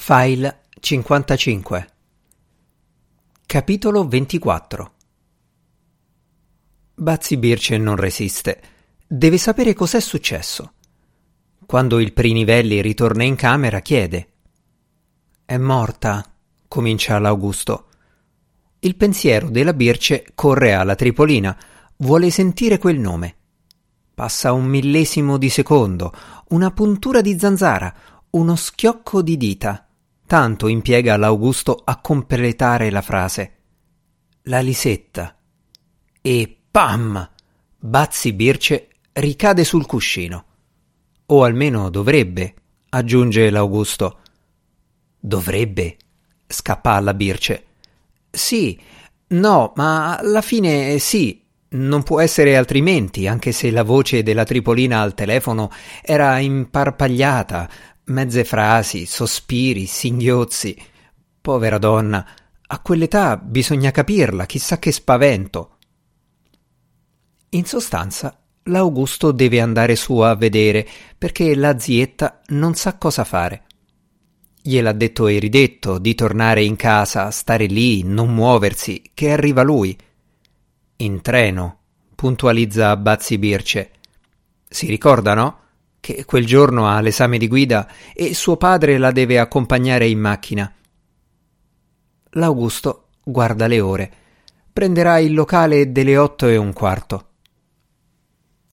File 55 Capitolo 24 Bazzi Birce non resiste. Deve sapere cos'è successo. Quando il Prinivelli ritorna in camera chiede È morta, comincia l'Augusto. Il pensiero della Birce corre alla Tripolina, vuole sentire quel nome. Passa un millesimo di secondo, una puntura di zanzara, uno schiocco di dita Tanto impiega l'Augusto a completare la frase. La Lisetta. E pam! Bazzi Birce ricade sul cuscino. O almeno dovrebbe, aggiunge l'Augusto. Dovrebbe? scappa alla Birce. Sì, no, ma alla fine sì, non può essere altrimenti, anche se la voce della Tripolina al telefono era imparpagliata, mezze frasi, sospiri, singhiozzi. Povera donna, a quell'età bisogna capirla, chissà che spavento. In sostanza, l'Augusto deve andare su a vedere, perché la zietta non sa cosa fare. Gliel'ha detto e ridetto di tornare in casa, stare lì, non muoversi, che arriva lui. In treno, puntualizza Bazzi Birce. Si ricorda, no? Che quel giorno ha l'esame di guida e suo padre la deve accompagnare in macchina. L'Augusto guarda le ore. Prenderà il locale delle otto e un quarto.